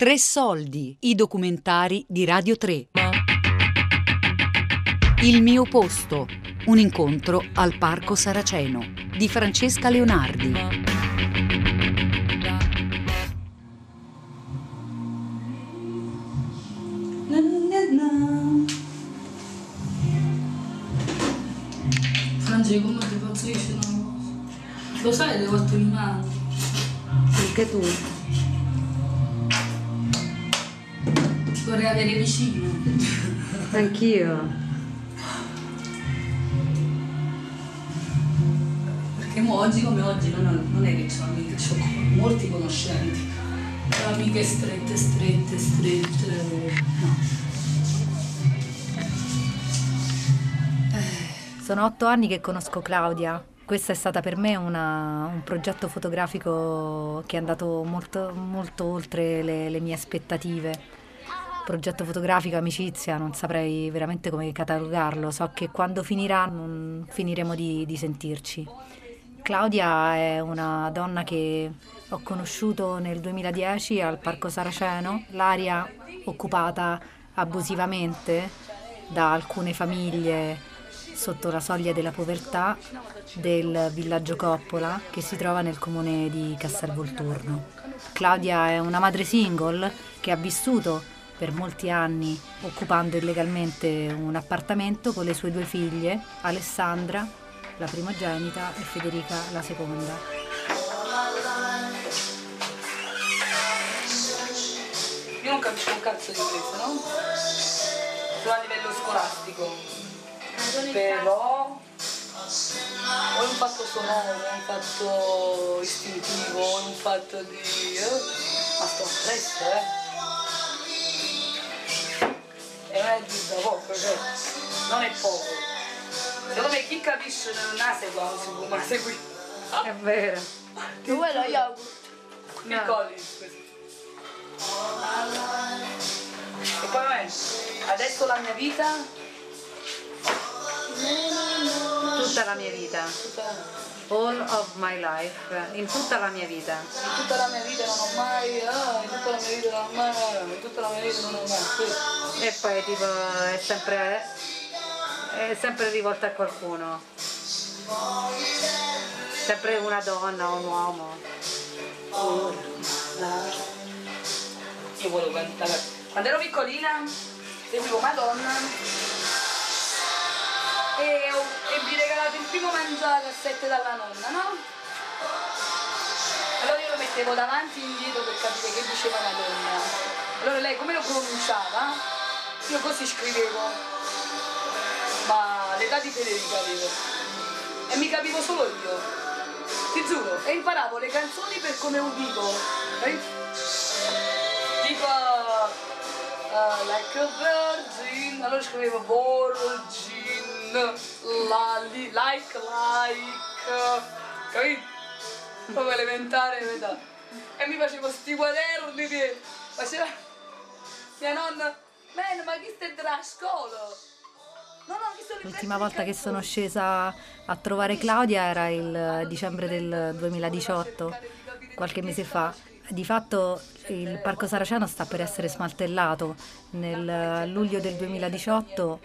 Tre soldi, i documentari di Radio 3. Il mio posto, un incontro al Parco Saraceno di Francesca Leonardi. Frangi, come ti impazzisci una cosa? Lo sai le quattro di mano? Anche tu. Vorrei avere vicino. Anch'io. Perché mo oggi come oggi non, non è che ho amiche, ho molti conoscenti. Ho amiche strette, strette, strette. No. Sono otto anni che conosco Claudia. Questo è stato per me una, un progetto fotografico che è andato molto, molto oltre le, le mie aspettative. Progetto fotografico, amicizia, non saprei veramente come catalogarlo. So che quando finirà non finiremo di, di sentirci. Claudia è una donna che ho conosciuto nel 2010 al Parco Saraceno, l'area occupata abusivamente da alcune famiglie sotto la soglia della povertà del villaggio Coppola che si trova nel comune di Castelvolturno. Claudia è una madre single che ha vissuto per molti anni occupando illegalmente un appartamento con le sue due figlie, Alessandra, la primogenita, e Federica, la seconda. Io non capisco un cazzo di questo, no? Solo a livello scolastico però o è un fatto sonoro, è un fatto istintivo, è un fatto di... Eh? ma sto presto, eh! Non è giusto poco, cioè, non è poco. Secondo me chi capisce non la segue, non si può mai seguire. È vero. Tu vuoi lo yogurt? Piccoli, E poi vabbè, adesso la mia vita Tutta la mia vita. All of my life. In tutta la mia vita. In tutta la mia vita non ho mai. Ah, in tutta la mia vita non ho mai. In tutta la mia vita non ho mai. E poi tipo è sempre. è sempre rivolta a qualcuno. Sempre una donna o un uomo. Io volevo cantare. Quando ero piccolina, seguivo Madonna e, e vi regalate il primo mangiare a sette dalla nonna, no? Allora io lo mettevo davanti e indietro per capire che diceva la donna. Allora lei come lo pronunciava? Io così scrivevo, ma l'età di Federica avevo. E mi capivo solo io. Ti giuro, e imparavo le canzoni per come udivo. Eh? Tipo uh, Like a Virgin, allora scrivevo Virgin la, li, like, like, capito? Come elementare, metà. E mi facevo sti quaderni che faceva mia nonna, man, ma chi stai della scuola? No, no, L'ultima volta che sono scesa a trovare Claudia era il dicembre del 2018, qualche mese fa. Di fatto il Parco Saraceno sta per essere smaltellato. Nel luglio del 2018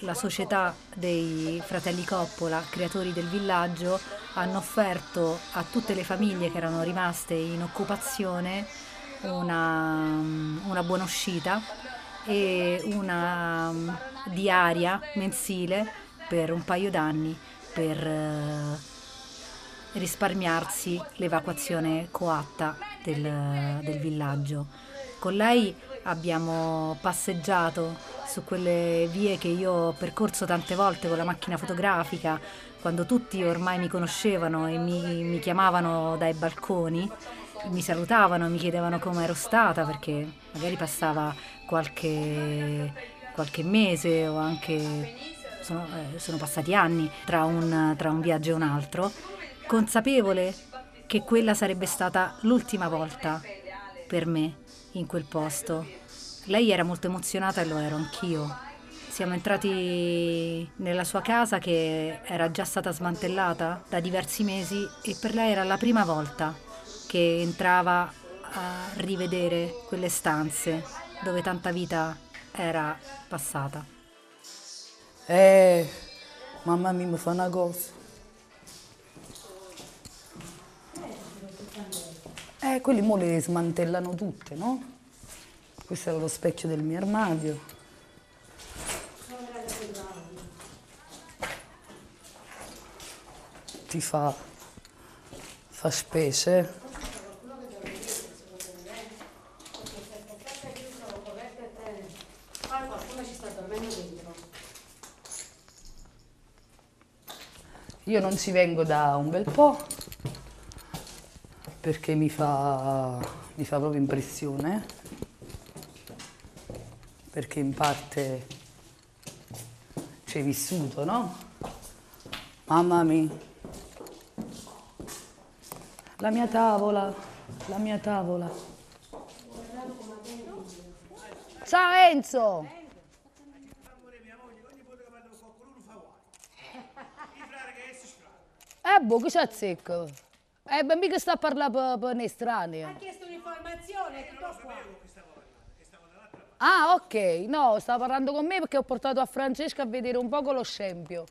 la società dei fratelli Coppola, creatori del villaggio, hanno offerto a tutte le famiglie che erano rimaste in occupazione una, una buona uscita e una um, diaria mensile per un paio d'anni per uh, risparmiarsi l'evacuazione coatta del, del villaggio. Con lei abbiamo passeggiato su quelle vie che io ho percorso tante volte con la macchina fotografica, quando tutti ormai mi conoscevano e mi, mi chiamavano dai balconi, mi salutavano, mi chiedevano come ero stata perché magari passava qualche, qualche mese o anche sono, eh, sono passati anni tra un, tra un viaggio e un altro, consapevole che quella sarebbe stata l'ultima volta per me in quel posto lei era molto emozionata e lo ero anch'io. Siamo entrati nella sua casa che era già stata smantellata da diversi mesi e per lei era la prima volta che entrava a rivedere quelle stanze dove tanta vita era passata. Eh, mamma mia mi fa una cosa. Eh, quelli mo le smantellano tutte, no? Questo era lo specchio del mio armadio. Ti fa, fa specie. Io non ci vengo da un bel po' perché mi fa, mi fa proprio impressione, perché in parte hai vissuto, no? Mamma mia, la mia tavola, la mia tavola. Ciao Enzo! Eh, boh, che c'è zecco? Eh, beh, mica sta a parlare per, per estranei. Ha chiesto un'informazione, tutto qua. Ah, ok. No, stava parlando con me perché ho portato a Francesca a vedere un po' lo scempio.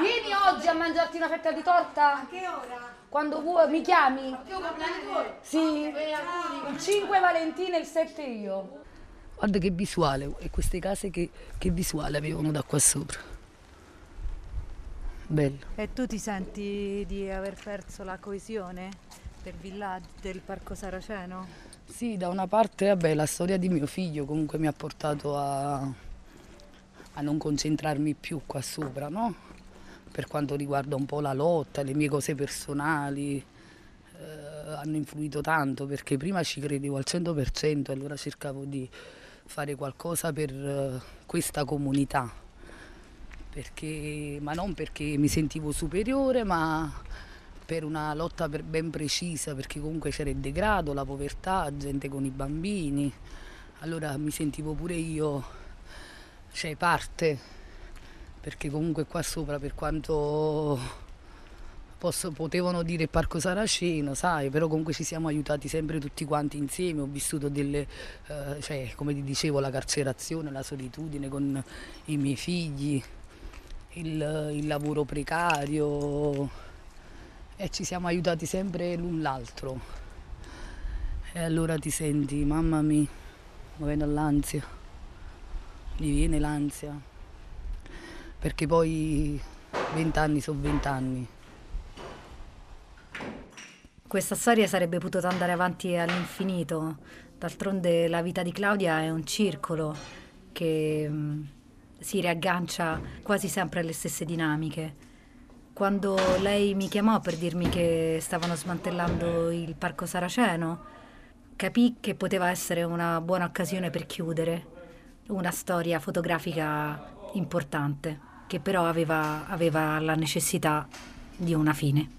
Vieni oggi a mangiarti una fetta di torta? A che ora? Quando vuoi, mi chiami? Sì. Il 5 Valentina e il 7 io. Guarda che visuale, e queste case che, che visuale avevano da qua sopra. Bello. E tu ti senti di aver perso la coesione del villaggio, del Parco Saraceno? Sì, da una parte, vabbè, la storia di mio figlio comunque mi ha portato a, a non concentrarmi più qua sopra, no? Per quanto riguarda un po' la lotta, le mie cose personali, eh, hanno influito tanto perché prima ci credevo al 100% e allora cercavo di fare qualcosa per eh, questa comunità. Perché, ma non perché mi sentivo superiore, ma per una lotta per- ben precisa, perché comunque c'era il degrado, la povertà, gente con i bambini. Allora mi sentivo pure io, cioè parte, perché comunque qua sopra per quanto posso- potevano dire il Parco Saraceno, sai, però comunque ci siamo aiutati sempre tutti quanti insieme, ho vissuto delle, eh, cioè, come ti dicevo, la carcerazione, la solitudine con i miei figli, il, il lavoro precario e ci siamo aiutati sempre l'un l'altro. E allora ti senti, mamma mia, mi viene l'ansia, mi viene l'ansia, perché poi vent'anni sono vent'anni. Questa storia sarebbe potuta andare avanti all'infinito. D'altronde la vita di Claudia è un circolo che mm, si riaggancia quasi sempre alle stesse dinamiche. Quando lei mi chiamò per dirmi che stavano smantellando il Parco Saraceno, capì che poteva essere una buona occasione per chiudere una storia fotografica importante, che però aveva, aveva la necessità di una fine.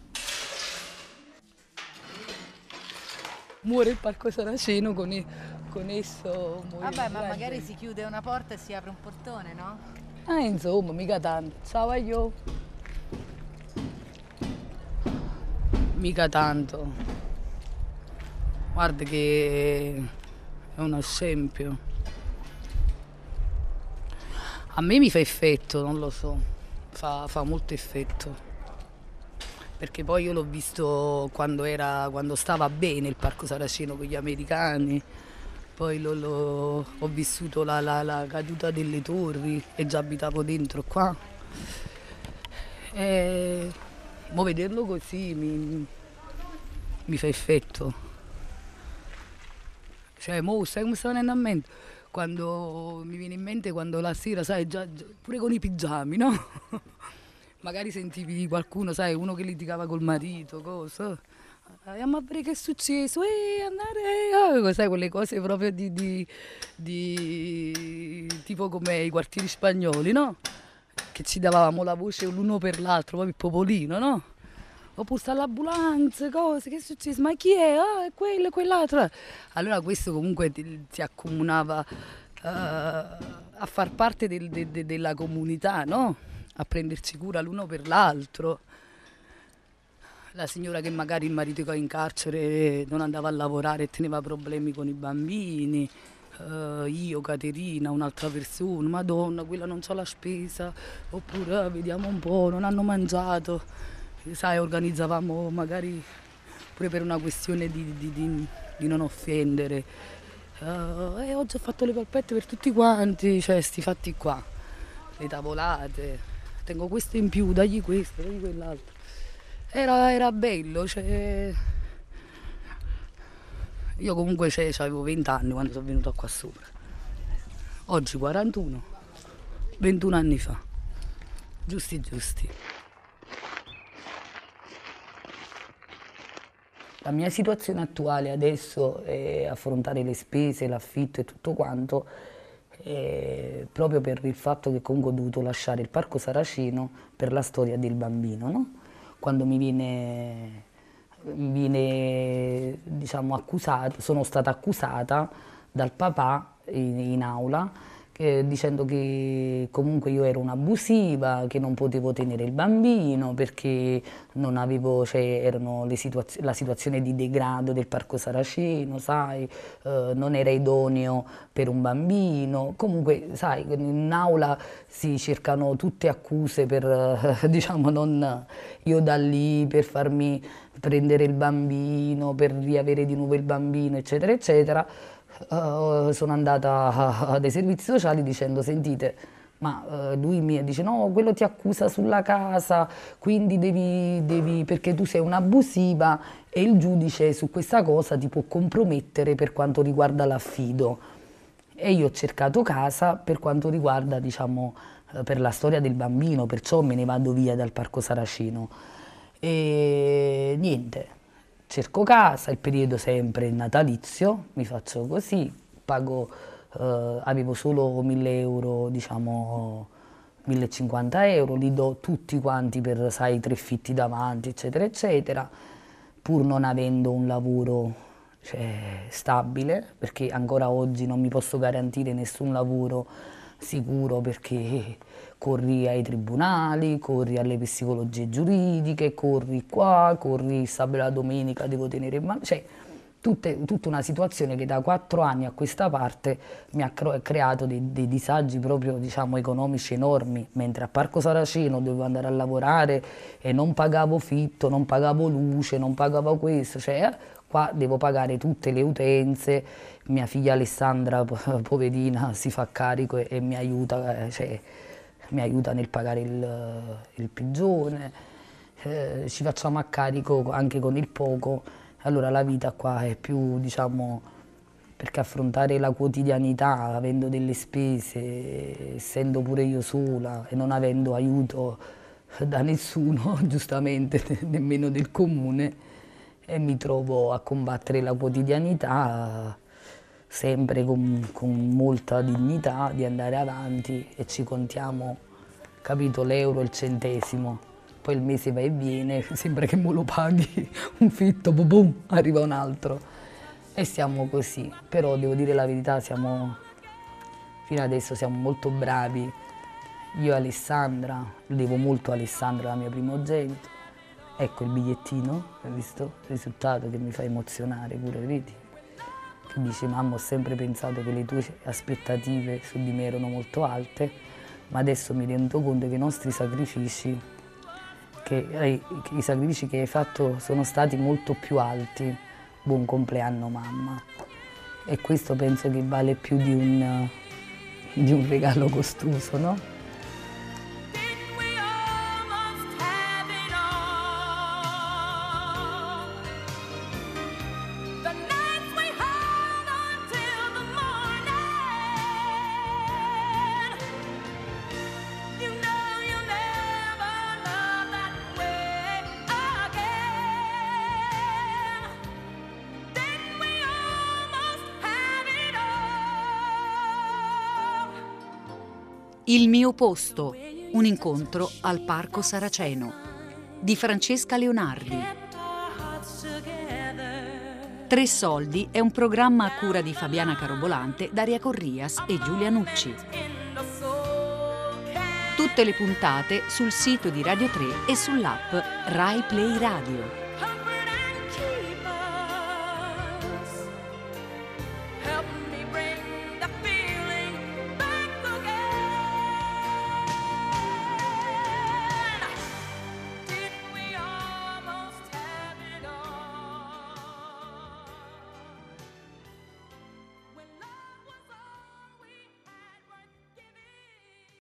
Muore il Parco Saraceno con, e- con esso. muore Vabbè, ma magari si chiude una porta e si apre un portone, no? Ah, insomma, mica tanto. Ciao io. Mica tanto. Guarda che è uno scempio. A me mi fa effetto, non lo so. Fa, fa molto effetto. Perché poi io l'ho visto quando, era, quando stava bene il Parco Saraceno con gli americani. Poi lo- lo- ho vissuto la, la- la caduta delle torri e già abitavo dentro qua. E mo vederlo così mi, mi fa effetto. Cioè, mo sai come sta venendo a mente? Quando mi viene in mente quando la sera, sai, già, pure con i pigiami, no? Magari sentivi qualcuno, sai, uno che litigava col marito, cosa. Andiamo a vedere che è successo, eh, andare, eh, sai, quelle cose proprio di, di- di- tipo come i quartieri spagnoli, no? Che ci davamo la voce l'uno per l'altro, proprio il popolino, no? Oppure sta l'ambulanza, cose, che è successo? Ma chi è? Ah, è quello, quell'altro. Allora questo comunque ti, accomunava eh, a far parte del- de- de- della comunità, no? A prendersi cura l'uno per l'altro. la signora che magari il marito che in carcere non andava a lavorare e teneva problemi con i bambini, uh, io, Caterina, un'altra persona, madonna, quella non c'ha la spesa, oppure ah, vediamo un po', non hanno mangiato, sai, organizzavamo magari pure per una questione di, di, di, di non offendere. Uh, e oggi ho fatto le palpette per tutti quanti, cioè sti fatti qua, le tavolate, tengo questo in più, dagli questo, dagli quell'altro. Era, era bello, cioè... Io comunque avevo 20 anni quando sono venuta qua sopra. Oggi 41, 21 anni fa. Giusti, giusti. La mia situazione attuale adesso è affrontare le spese, l'affitto e tutto quanto, proprio per il fatto che comunque ho dovuto lasciare il Parco Saracino per la storia del bambino. No? Quando mi viene, viene diciamo, accusato, sono stata accusata dal papà in, in aula che, dicendo che comunque io ero un'abusiva, che non potevo tenere il bambino perché non avevo, cioè, erano situazio la situazione di degrado del Parco Saraceno, sai, eh, non era idoneo per un bambino. Comunque, sai, in aula si cercano tutte accuse per, eh, diciamo, non io da lì per farmi prendere il bambino, per riavere di nuovo il bambino, eccetera, eccetera uh, sono andata dai servizi sociali dicendo sentite ma uh, lui mi dice no, quello ti accusa sulla casa, quindi devi, devi, perché tu sei un'abusiva e il giudice su questa cosa ti può compromettere per quanto riguarda l'affido. E io ho cercato casa per quanto riguarda, diciamo, eh, per la storia del bambino, perciò me ne vado via dal Parco Saracino. E niente, cerco casa, il periodo sempre natalizio, mi faccio così, pago, eh, avevo solo 1000 euro, diciamo 1050 euro, li do tutti quanti per, sai, tre fitti davanti, eccetera, eccetera, pur non avendo un lavoro cioè, stabile, perché ancora oggi non mi posso garantire nessun lavoro sicuro perché corri ai tribunali, corri alle psicologie giuridiche, corri qua, corri sabato la domenica, devo tenere in mano, cioè tutte, tutta una situazione che da quattro anni a questa parte mi ha creato dei, dei disagi proprio diciamo, economici enormi, mentre a Parco Saraceno dovevo andare a lavorare e non pagavo fitto, non pagavo luce, non pagavo questo, cioè eh, qua devo pagare tutte le utenze, mia figlia Alessandra, poverina, si fa carico e, e mi aiuta, eh, cioè, mi aiuta nel pagare il, il pigione, eh, ci facciamo a carico anche con il poco, allora la vita qua è più, diciamo, perché affrontare la quotidianità avendo delle spese, essendo pure io sola e non avendo aiuto da nessuno, giustamente nemmeno del comune, e mi trovo a combattere la quotidianità sempre con, con, molta dignità di andare avanti e ci contiamo, capito, l'euro e il centesimo. Poi il mese va e viene, sembra che me lo paghi un fitto, boom, boom, arriva un altro. E siamo così, però devo dire la verità, siamo, fino adesso siamo molto bravi. Io e Alessandra, devo molto a Alessandra, la mia primogenita. Ecco il bigliettino, hai visto? Il risultato che mi fa emozionare pure, vedi? Dice mamma ho sempre pensato che le tue aspettative su di me erano molto alte, ma adesso mi rendo conto che i nostri sacrifici, che, eh, i sacrifici che hai fatto sono stati molto più alti. Buon compleanno mamma. E questo penso che vale più di un, di un regalo costoso, no? Il mio posto, un incontro al Parco Saraceno di Francesca Leonardi. Tre soldi è un programma a cura di Fabiana Carobolante, Daria Corrias e Giulia Nucci. Tutte le puntate sul sito di Radio 3 e sull'app Rai Play Radio.